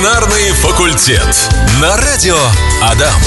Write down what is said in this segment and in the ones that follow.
Ветеринарный факультет. На радио Адам.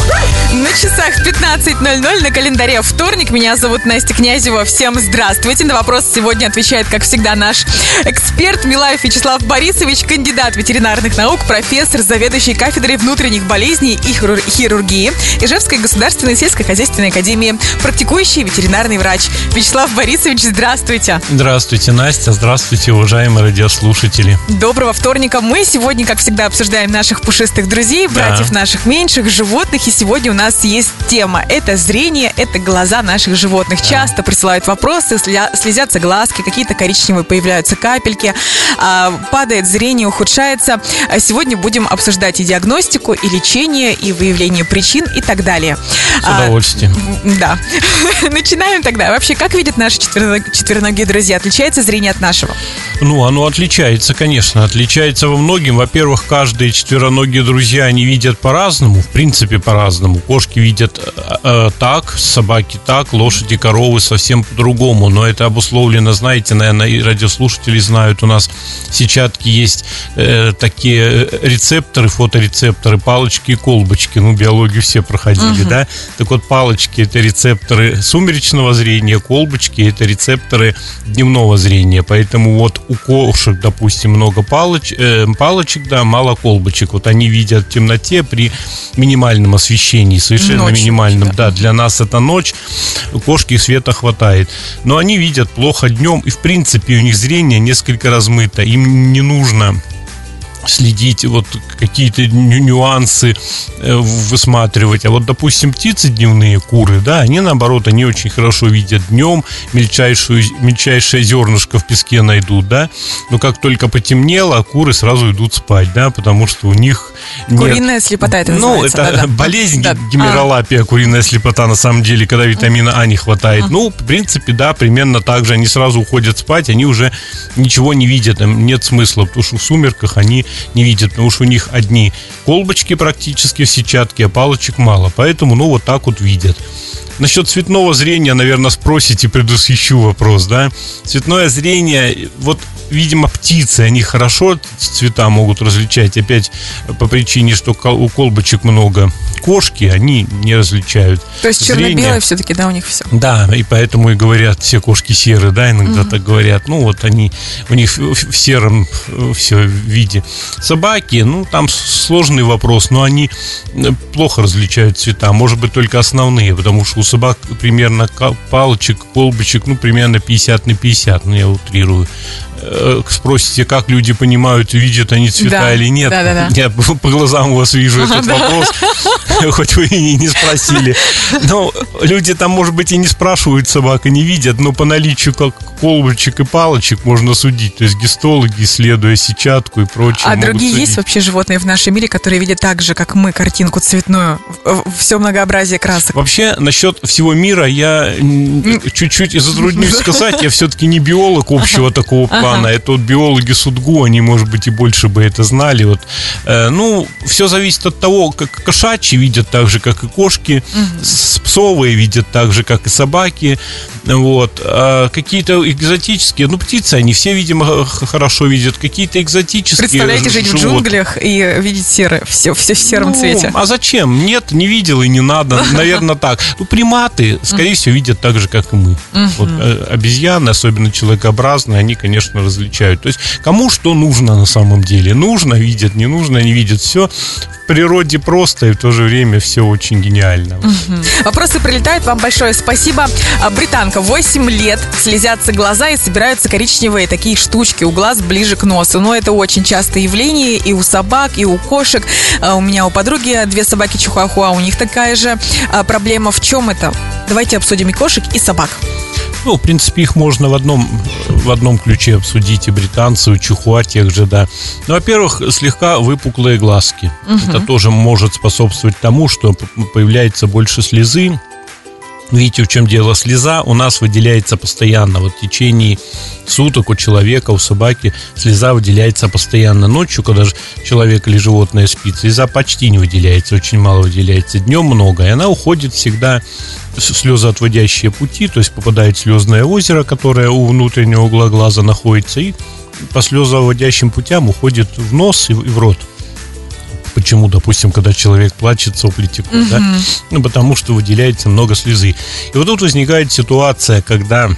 На часах 15.00 на календаре вторник. Меня зовут Настя Князева. Всем здравствуйте. На вопрос сегодня отвечает, как всегда, наш эксперт Милаев Вячеслав Борисович, кандидат ветеринарных наук, профессор, заведующий кафедрой внутренних болезней и хирургии Ижевской государственной сельскохозяйственной академии, практикующий ветеринарный врач. Вячеслав Борисович, здравствуйте. Здравствуйте, Настя. Здравствуйте, уважаемые радиослушатели. Доброго вторника. Мы сегодня, как всегда, обсуждаем наших пушистых друзей, братьев да. наших меньших, животных. И сегодня у нас есть тема. Это зрение, это глаза наших животных. Да. Часто присылают вопросы, слезятся глазки, какие-то коричневые появляются капельки, а, падает зрение, ухудшается. А сегодня будем обсуждать и диагностику, и лечение, и выявление причин и так далее. С удовольствием. А, да. Начинаем тогда. Вообще, как видят наши четвероногие друзья? Отличается зрение от нашего? Ну, оно отличается, конечно. Отличается во многим. Во-первых, каждые четвероногие друзья, они видят по-разному, в принципе, по-разному. Кошки видят э, э, так, собаки так, лошади, коровы совсем по-другому. Но это обусловлено, знаете, наверное, и радиослушатели знают, у нас сетчатки есть э, такие рецепторы, фоторецепторы, палочки и колбочки. Ну, биологию все проходили, угу. да? Так вот, палочки – это рецепторы сумеречного зрения, колбочки – это рецепторы дневного зрения. Поэтому вот у кошек, допустим, много палоч, э, палочек, да, мало колбочек. Вот они видят в темноте при минимальном освещении, совершенно ночь, минимальном. Да. да, для нас это ночь, кошки света хватает. Но они видят плохо днем, и в принципе у них зрение несколько размыто. Им не нужно следить, вот какие-то нюансы э, высматривать. А вот, допустим, птицы дневные, куры, да, они наоборот, они очень хорошо видят днем, мельчайшую, мельчайшее зернышко в песке найдут, да, но как только потемнело, куры сразу идут спать, да, потому что у них нет... Куриная слепота это Ну, это да, болезнь да. гемеролапия, а. куриная слепота, на самом деле, когда витамина А не хватает. А. Ну, в принципе, да, примерно так же. Они сразу уходят спать, они уже ничего не видят, им нет смысла, потому что в сумерках они не видят, потому что у них одни колбочки практически в сетчатке, а палочек мало. Поэтому, ну, вот так вот видят. Насчет цветного зрения, наверное, спросите, предусвящу вопрос, да? Цветное зрение, вот видимо, птицы, они хорошо цвета могут различать. Опять по причине, что у колбочек много кошки, они не различают. То есть черно-белое все-таки, да, у них все? Да, и поэтому и говорят, все кошки серые, да, иногда угу. так говорят. Ну, вот они, у них в сером э, все виде. Собаки, ну, там сложный вопрос, но они э, плохо различают цвета. Может быть, только основные, потому что у собак примерно палочек, колбочек, ну, примерно 50 на 50, ну, я утрирую. Э, спросите, как люди понимают, видят они цвета да, или нет. Да, да, да. Я по глазам у вас вижу этот вопрос, хоть вы и не спросили. Но люди там, может быть, и не спрашивают собак, и не видят, но по наличию как колбочек и палочек можно судить. То есть гистологи, исследуя сетчатку и прочее. А другие судить. есть вообще животные в нашем мире, которые видят так же, как мы, картинку цветную, все многообразие красок? Вообще, насчет всего мира я чуть-чуть затруднюсь сказать. Я все-таки не биолог общего такого плана. Это вот биологи Судгу, они, может быть, и больше бы это знали. Вот, э, ну, все зависит от того, как кошачьи видят так же, как и кошки, псовые видят так же, как и собаки. Вот. А какие-то экзотические, ну, птицы, они все, видимо, хорошо видят. Какие-то экзотические Представляете жить живот... в джунглях и видеть серое, все, все в сером ну, цвете. А зачем? Нет, не видел и не надо. Наверное, так. Ну, приматы, скорее всего, видят так же, как и мы. Вот, э, обезьяны, особенно человекообразные, они, конечно, различают. То есть, кому что нужно на самом деле? Нужно, видят, не нужно, не видят. Все в природе просто и в то же время все очень гениально. Угу. Вопросы прилетают. Вам большое спасибо. А, британка, 8 лет, слезятся глаза и собираются коричневые такие штучки у глаз ближе к носу. Но это очень частое явление и у собак, и у кошек. А, у меня у подруги две собаки чихуахуа, у них такая же а, проблема. В чем это? Давайте обсудим и кошек, и собак. Ну, в принципе, их можно в одном, в одном ключе обсудить. И британцы, и чухуа тех же, да. Ну, во-первых, слегка выпуклые глазки. Угу. Это тоже может способствовать тому, что появляется больше слезы, Видите, в чем дело? Слеза у нас выделяется постоянно. Вот в течение суток у человека, у собаки слеза выделяется постоянно. Ночью, когда человек или животное спит, слеза почти не выделяется, очень мало выделяется. Днем много, и она уходит всегда слезоотводящие пути, то есть попадает слезное озеро, которое у внутреннего угла глаза находится, и по слезоводящим путям уходит в нос и в рот. Почему, допустим, когда человек плачет, сопли текут, угу. да? Ну, потому что выделяется много слезы. И вот тут возникает ситуация, когда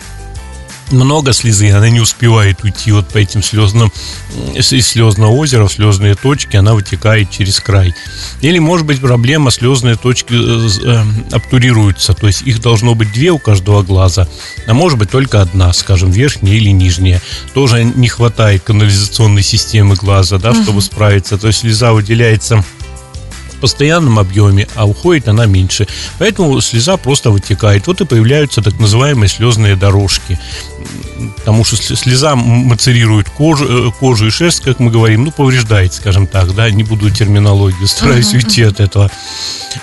много слезы, она не успевает уйти вот по этим слезным, из слезного озера в слезные точки, она вытекает через край. Или, может быть, проблема, слезные точки э, э, обтурируются, то есть их должно быть две у каждого глаза, а может быть только одна, скажем, верхняя или нижняя. Тоже не хватает канализационной системы глаза, да, чтобы справиться. То есть слеза выделяется постоянном объеме, а уходит она меньше. Поэтому слеза просто вытекает. Вот и появляются так называемые слезные дорожки. Потому что слеза мацерирует кожу, э, кожу и шерсть, как мы говорим, ну, повреждает, скажем так, да, не буду терминологию, стараюсь uh-huh. уйти от этого.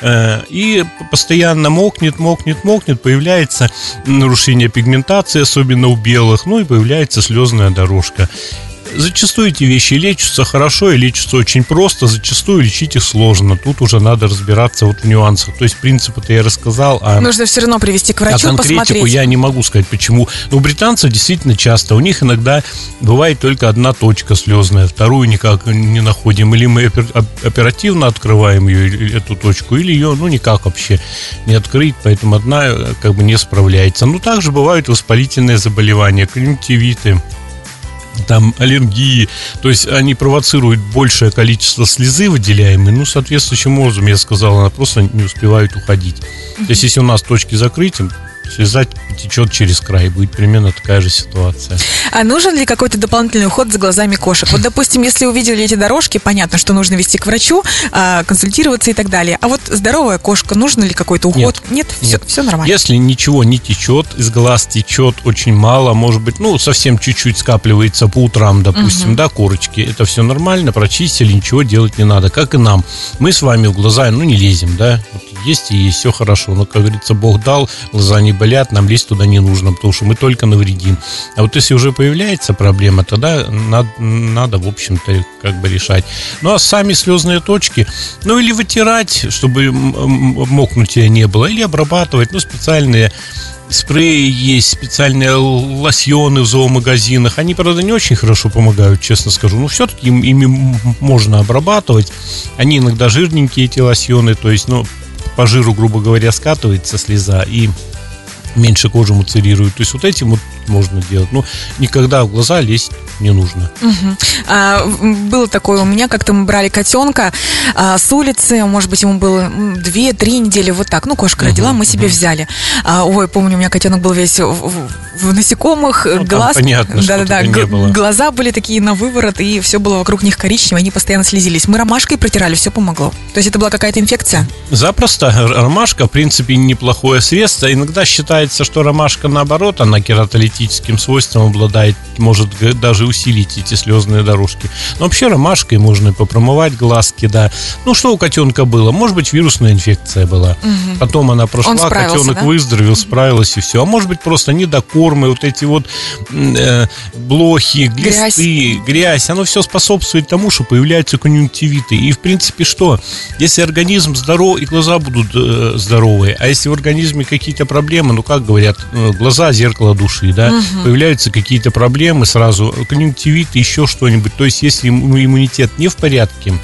Э, и постоянно мокнет, мокнет, мокнет, появляется нарушение пигментации, особенно у белых, ну и появляется слезная дорожка. Зачастую эти вещи лечатся хорошо и лечатся очень просто, зачастую лечить их сложно. Тут уже надо разбираться вот в нюансах. То есть принципы-то я рассказал. А, Нужно все равно привести к врачу, а конкретику посмотреть. я не могу сказать, почему. Но у британцев действительно часто. У них иногда бывает только одна точка слезная, вторую никак не находим. Или мы оперативно открываем ее, эту точку, или ее, ну, никак вообще не открыть, поэтому одна э, как бы не справляется. Но также бывают воспалительные заболевания, конъюнктивиты, там аллергии, то есть они провоцируют большее количество слезы выделяемой, ну, соответствующим образом, я сказал, она просто не успевает уходить. То есть, если у нас точки закрытия, связать течет через край. Будет примерно такая же ситуация. А нужен ли какой-то дополнительный уход за глазами кошек? Вот, допустим, если увидели эти дорожки, понятно, что нужно вести к врачу, а, консультироваться и так далее. А вот здоровая кошка, нужно ли какой-то уход? Нет, нет, все, все нормально. Если ничего не течет, из глаз течет очень мало, может быть, ну, совсем чуть-чуть скапливается по утрам, допустим, угу. да, корочки, это все нормально, прочистили, ничего делать не надо, как и нам. Мы с вами в глаза, ну, не лезем, да, вот есть и есть, все хорошо. Но, как говорится, Бог дал, глаза не болят, нам лезть туда не нужно, потому что мы только навредим. А вот если уже появляется проблема, тогда надо, надо в общем-то, как бы решать. Ну, а сами слезные точки, ну, или вытирать, чтобы мокнутия не было, или обрабатывать, ну, специальные спреи есть, специальные лосьоны в зоомагазинах. Они, правда, не очень хорошо помогают, честно скажу. Но все-таки им, ими можно обрабатывать. Они иногда жирненькие, эти лосьоны. То есть, ну, по жиру, грубо говоря, скатывается слеза и меньше кожу муцерирует. То есть вот этим вот можно делать. Но никогда в глаза лезть не нужно. Угу. А, было такое у меня, как-то мы брали котенка а, с улицы, может быть, ему было 2-3 недели, вот так. Ну, кошка родила, угу, мы себе угу. взяли. А, ой, помню, у меня котенок был весь в, в, в насекомых, ну, глаз. Понятно, да, да, да, глаза были такие на выворот, и все было вокруг них коричневое, они постоянно слезились. Мы ромашкой протирали, все помогло. То есть это была какая-то инфекция? Запросто. Ромашка, в принципе, неплохое средство. Иногда считается, что ромашка, наоборот, она кератолитическим свойством обладает, может даже усилить эти слезные дорожки. Но вообще ромашкой можно попромывать глазки, да. Ну, что у котенка было? Может быть, вирусная инфекция была. Угу. Потом она прошла, котенок да? выздоровел, справилась и все. А может быть, просто недокормы, вот эти вот э, блохи, глисты, грязь. грязь. Оно все способствует тому, что появляются конъюнктивиты. И, в принципе, что? Если организм здоров, и глаза будут э, здоровые. А если в организме какие-то проблемы, ну, как говорят, э, глаза – зеркало души, да, угу. появляются какие-то проблемы сразу, конъюнктивит, еще что-нибудь. То есть, если иммунитет не в порядке,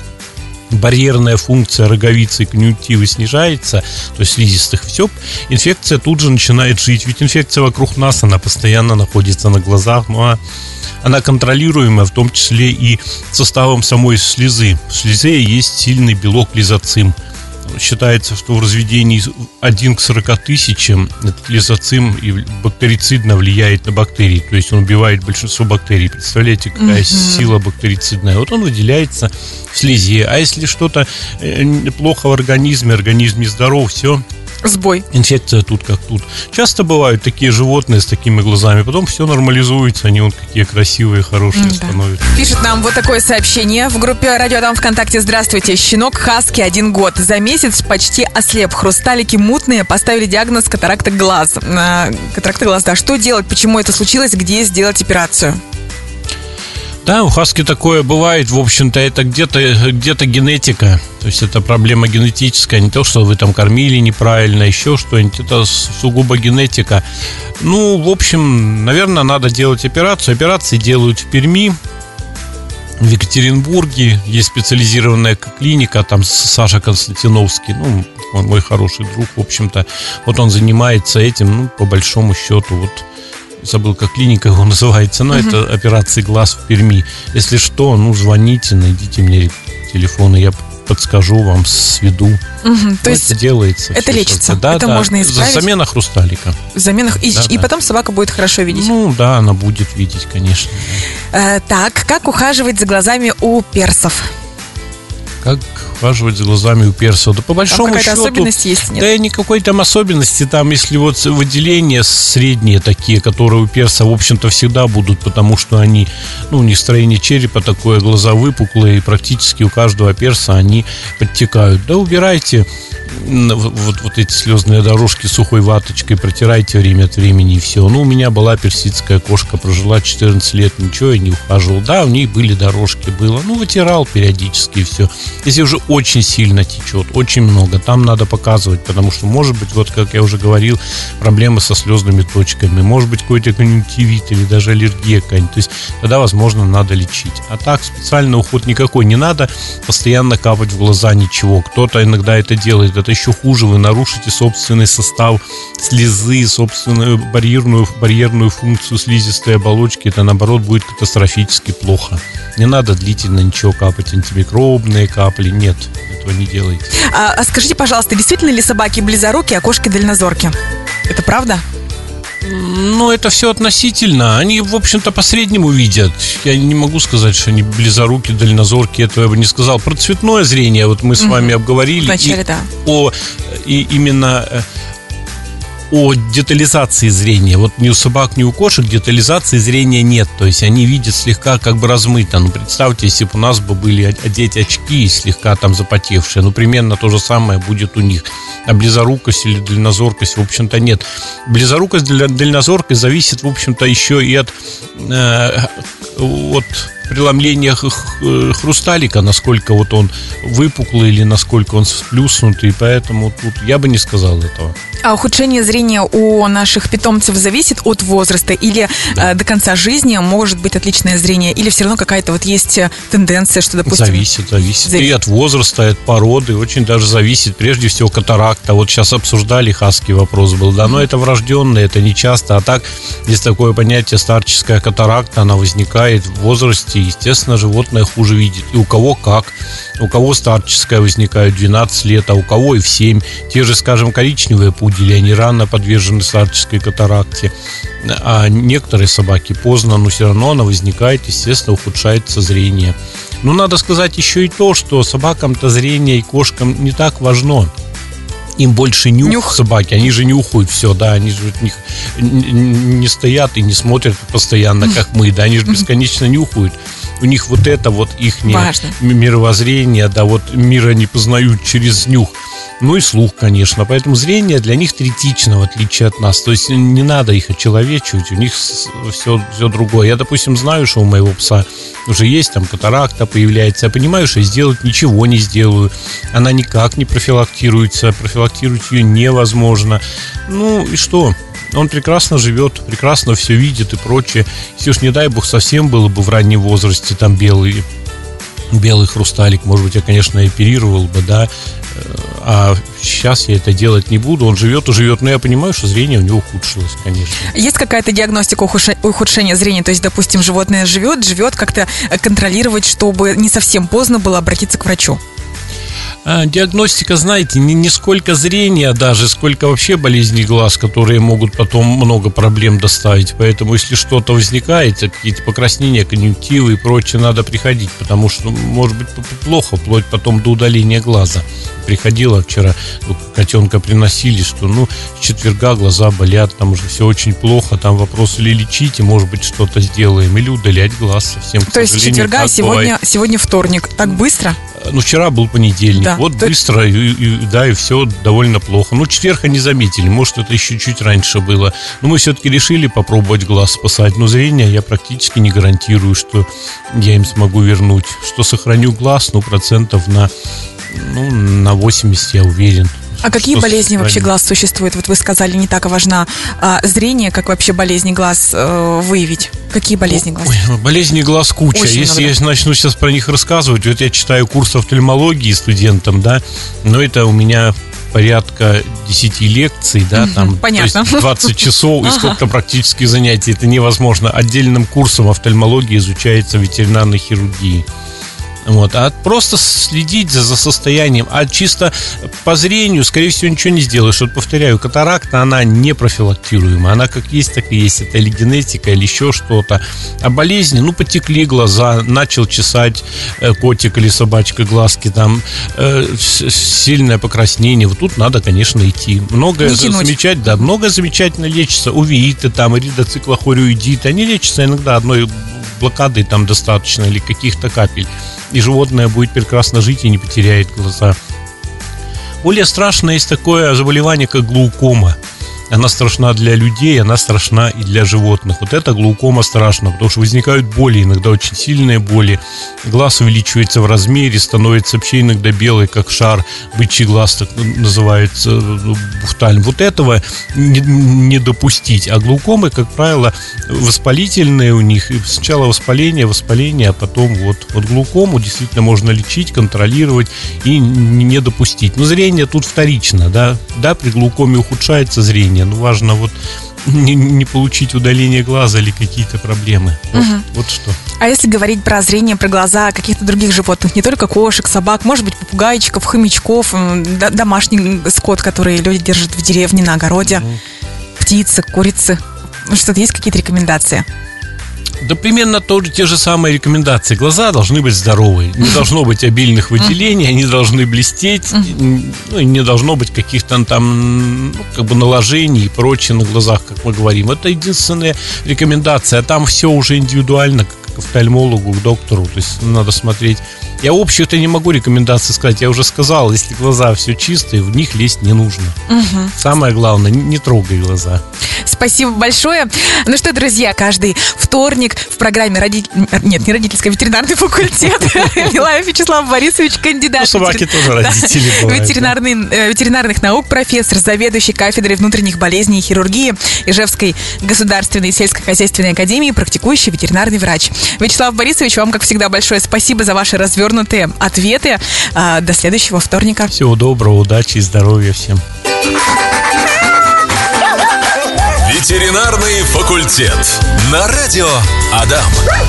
барьерная функция роговицы и конъюнктивы снижается, то есть слизистых, все, инфекция тут же начинает жить. Ведь инфекция вокруг нас, она постоянно находится на глазах, ну а она контролируемая, в том числе и составом самой слезы. В слезе есть сильный белок лизоцим – считается, что в разведении 1 к 40 тысячам этот лизоцим и бактерицидно влияет на бактерии, то есть он убивает большинство бактерий. Представляете, какая mm сила бактерицидная? Вот он выделяется в слезе. А если что-то э, плохо в организме, организм нездоров, все, Сбой. Инфекция тут как тут. Часто бывают такие животные с такими глазами, потом все нормализуется, они вот какие красивые, хорошие да. становятся. Пишет нам вот такое сообщение в группе Радио Дам ВКонтакте. Здравствуйте, щенок Хаски один год. За месяц почти ослеп. Хрусталики мутные, поставили диагноз катаракта глаз. А, катаракта глаз, да. Что делать? Почему это случилось? Где сделать операцию? Да, у хаски такое бывает, в общем-то, это где-то где генетика. То есть это проблема генетическая, не то, что вы там кормили неправильно, еще что-нибудь. Это сугубо генетика. Ну, в общем, наверное, надо делать операцию. Операции делают в Перми. в Екатеринбурге есть специализированная клиника, там Саша Константиновский, ну, мой хороший друг, в общем-то, вот он занимается этим, ну, по большому счету, вот забыл, как клиника его называется, но это операции глаз в Перми. Если что, ну, звоните, найдите мне телефон, и я подскажу вам, сведу. Угу, то есть это делается. Это лечится. Да, это да. можно исправить. Замена хрусталика. Замена и, да, и потом собака будет хорошо видеть. Ну да, она будет видеть, конечно. Э, так, как ухаживать за глазами у персов? Как ухаживать за глазами у перса. Да по большому там счету... особенность есть? Нет? Да никакой там особенности. Там, если вот выделения средние такие, которые у перса, в общем-то, всегда будут, потому что они, ну, у них строение черепа такое, глаза выпуклые, и практически у каждого перса они подтекают. Да убирайте вот, вот эти слезные дорожки сухой ваточкой протирайте время от времени и все. Ну, у меня была персидская кошка, прожила 14 лет, ничего я не ухаживал. Да, у ней были дорожки, было. Ну, вытирал периодически и все. Если уже очень сильно течет, очень много, там надо показывать, потому что, может быть, вот как я уже говорил, проблемы со слезными точками, может быть, какой-то конъюнктивит или даже аллергия какая-нибудь. То есть тогда, возможно, надо лечить. А так специальный уход никакой не надо, постоянно капать в глаза ничего. Кто-то иногда это делает, это еще хуже, вы нарушите собственный состав слезы, собственную барьерную, барьерную функцию слизистой оболочки, это наоборот будет катастрофически плохо. Не надо длительно ничего капать, антимикробные капли, нет, этого не делайте. А, а скажите, пожалуйста, действительно ли собаки близоруки, а кошки дальнозорки? Это правда? Ну, это все относительно. Они, в общем-то, по среднему видят. Я не могу сказать, что они близоруки, дальнозорки, этого я бы не сказал. Про цветное зрение, вот мы с угу. вами обговорили. Вначале, и, да. О, и именно э, о детализации зрения. Вот ни у собак, ни у кошек детализации зрения нет. То есть они видят слегка как бы размыто. Ну, представьте, если бы у нас бы были одеть очки слегка там запотевшие. Ну, примерно то же самое будет у них. А близорукость или дальнозоркость, в общем-то, нет. Близорукость, дальнозоркость зависит, в общем-то, еще и от, э, от преломления хрусталика, насколько вот он выпуклый или насколько он сплюснутый, поэтому тут я бы не сказал этого. А ухудшение зрения у наших питомцев зависит от возраста или да. э, до конца жизни может быть отличное зрение, или все равно какая-то вот есть э, тенденция, что, допустим... Зависит, зависит. зависит. И от возраста, и от породы, очень даже зависит. Прежде всего катаракта. Вот сейчас обсуждали хаски вопрос был, да, но это врожденное, это не часто. А так, есть такое понятие старческая катаракта, она возникает в возрасте, естественно, животное хуже видит. И у кого как. У кого старческая возникает 12 лет, а у кого и в 7. Те же, скажем, коричневые пудели, они рано подвержены старческой катаракте. А некоторые собаки поздно, но все равно она возникает, естественно, ухудшается зрение. Но надо сказать еще и то, что собакам-то зрение и кошкам не так важно им больше нюх, нюх. собаки, они же нюхают все, да, они же них не стоят и не смотрят постоянно, как мы, да, они же бесконечно нюхают. У них вот это вот их мировоззрение, да, вот мира не познают через нюх. Ну и слух, конечно. Поэтому зрение для них третично, в отличие от нас. То есть не надо их очеловечивать, у них все, все другое. Я, допустим, знаю, что у моего пса уже есть там катаракта появляется. Я понимаю, что сделать ничего не сделаю. Она никак не профилактируется. Профилактировать ее невозможно. Ну и что? Он прекрасно живет, прекрасно все видит и прочее. Если уж не дай бог совсем было бы в раннем возрасте там белый белый хрусталик, может быть, я, конечно, оперировал бы, да, а сейчас я это делать не буду. Он живет и живет, но я понимаю, что зрение у него ухудшилось, конечно. Есть какая-то диагностика ухудшения зрения? То есть, допустим, животное живет, живет, как-то контролировать, чтобы не совсем поздно было обратиться к врачу? А, диагностика, знаете, не, не сколько зрения даже, сколько вообще болезней глаз, которые могут потом много проблем доставить. Поэтому, если что-то возникает, какие-то покраснения, конъюнктивы и прочее, надо приходить, потому что может быть плохо, вплоть потом до удаления глаза. Приходила вчера, ну, котенка приносили, что ну, с четверга глаза болят, там уже все очень плохо, там вопрос или лечить, и может быть что-то сделаем, или удалять глаз совсем. То есть с четверга, сегодня, сегодня вторник. Так быстро? Ну, вчера был понедельник. Да. Вот То... быстро, и, и, да, и все довольно плохо. Ну, четверг не заметили. Может, это еще чуть раньше было. Но мы все-таки решили попробовать глаз спасать. Но зрение я практически не гарантирую, что я им смогу вернуть. Что сохраню глаз, ну, процентов на, ну, на 80 я уверен А какие болезни вообще глаз существуют? Вот вы сказали, не так важна а, зрение, как вообще болезни глаз э, выявить. Какие болезни глаз? Ой, болезни глаз куча. Очень Если много. я начну сейчас про них рассказывать, вот я читаю курс офтальмологии студентам, да, но это у меня порядка 10 лекций, да, там Понятно. То есть 20 часов и сколько практических занятий. Это невозможно. Отдельным курсом офтальмологии изучается ветеринарной хирургии. Вот, а просто следить за, за состоянием. А чисто по зрению, скорее всего, ничего не сделаешь. Вот повторяю, катаракта, она не профилактируема. Она как есть, так и есть. Это или генетика, или еще что-то. А болезни, ну, потекли глаза, начал чесать э, котик или собачка глазки, там э, сильное покраснение. Вот тут надо, конечно, идти. Многое замечать, да, многое замечательно лечится. Увеиты, там, эридоциклохориоидиты, они лечатся иногда одной блокадой там достаточно или каких-то капель и животное будет прекрасно жить и не потеряет глаза. Более страшное есть такое заболевание, как глаукома. Она страшна для людей, она страшна и для животных. Вот это глаукома страшно, потому что возникают боли, иногда очень сильные боли. Глаз увеличивается в размере, становится вообще иногда белый, как шар. Бычий глаз так называется ну, бухтальм. Вот этого не, не допустить. А глаукомы, как правило, воспалительные у них. Сначала воспаление, воспаление, а потом вот, вот глаукому действительно можно лечить, контролировать и не допустить. Но зрение тут вторично, да. Да, при глаукоме ухудшается зрение удаление. Ну, важно вот не, не получить удаление глаза или какие-то проблемы. Вот, угу. вот что. А если говорить про зрение, про глаза каких-то других животных, не только кошек, собак, может быть, попугайчиков, хомячков, домашний скот, который люди держат в деревне, на огороде, угу. птицы, курицы. Что-то есть какие-то рекомендации? Да примерно тоже те же самые рекомендации. Глаза должны быть здоровые. Не должно быть обильных выделений, они должны блестеть. Ну, и не должно быть каких-то там ну, как бы наложений и прочее на глазах, как мы говорим. Это единственная рекомендация. А там все уже индивидуально, к офтальмологу, к доктору. То есть надо смотреть. Я общую-то не могу рекомендации сказать. Я уже сказал, если глаза все чистые, в них лезть не нужно. Угу. Самое главное, не трогай глаза. Спасибо большое. Ну что, друзья, каждый вторник в программе родитель... Нет, не родительская, ветеринарный факультет. Милаев Вячеслав Борисович, кандидат. Ну, собаки тоже родители э, ветеринарных наук, профессор, заведующий кафедрой внутренних болезней и хирургии Ижевской государственной сельскохозяйственной академии, практикующий ветеринарный врач. Вячеслав Борисович, вам, как всегда, большое спасибо за ваши развернутые ответы. А, до следующего вторника. Всего доброго, удачи и здоровья всем. Ветеринарный факультет. На радио Адам.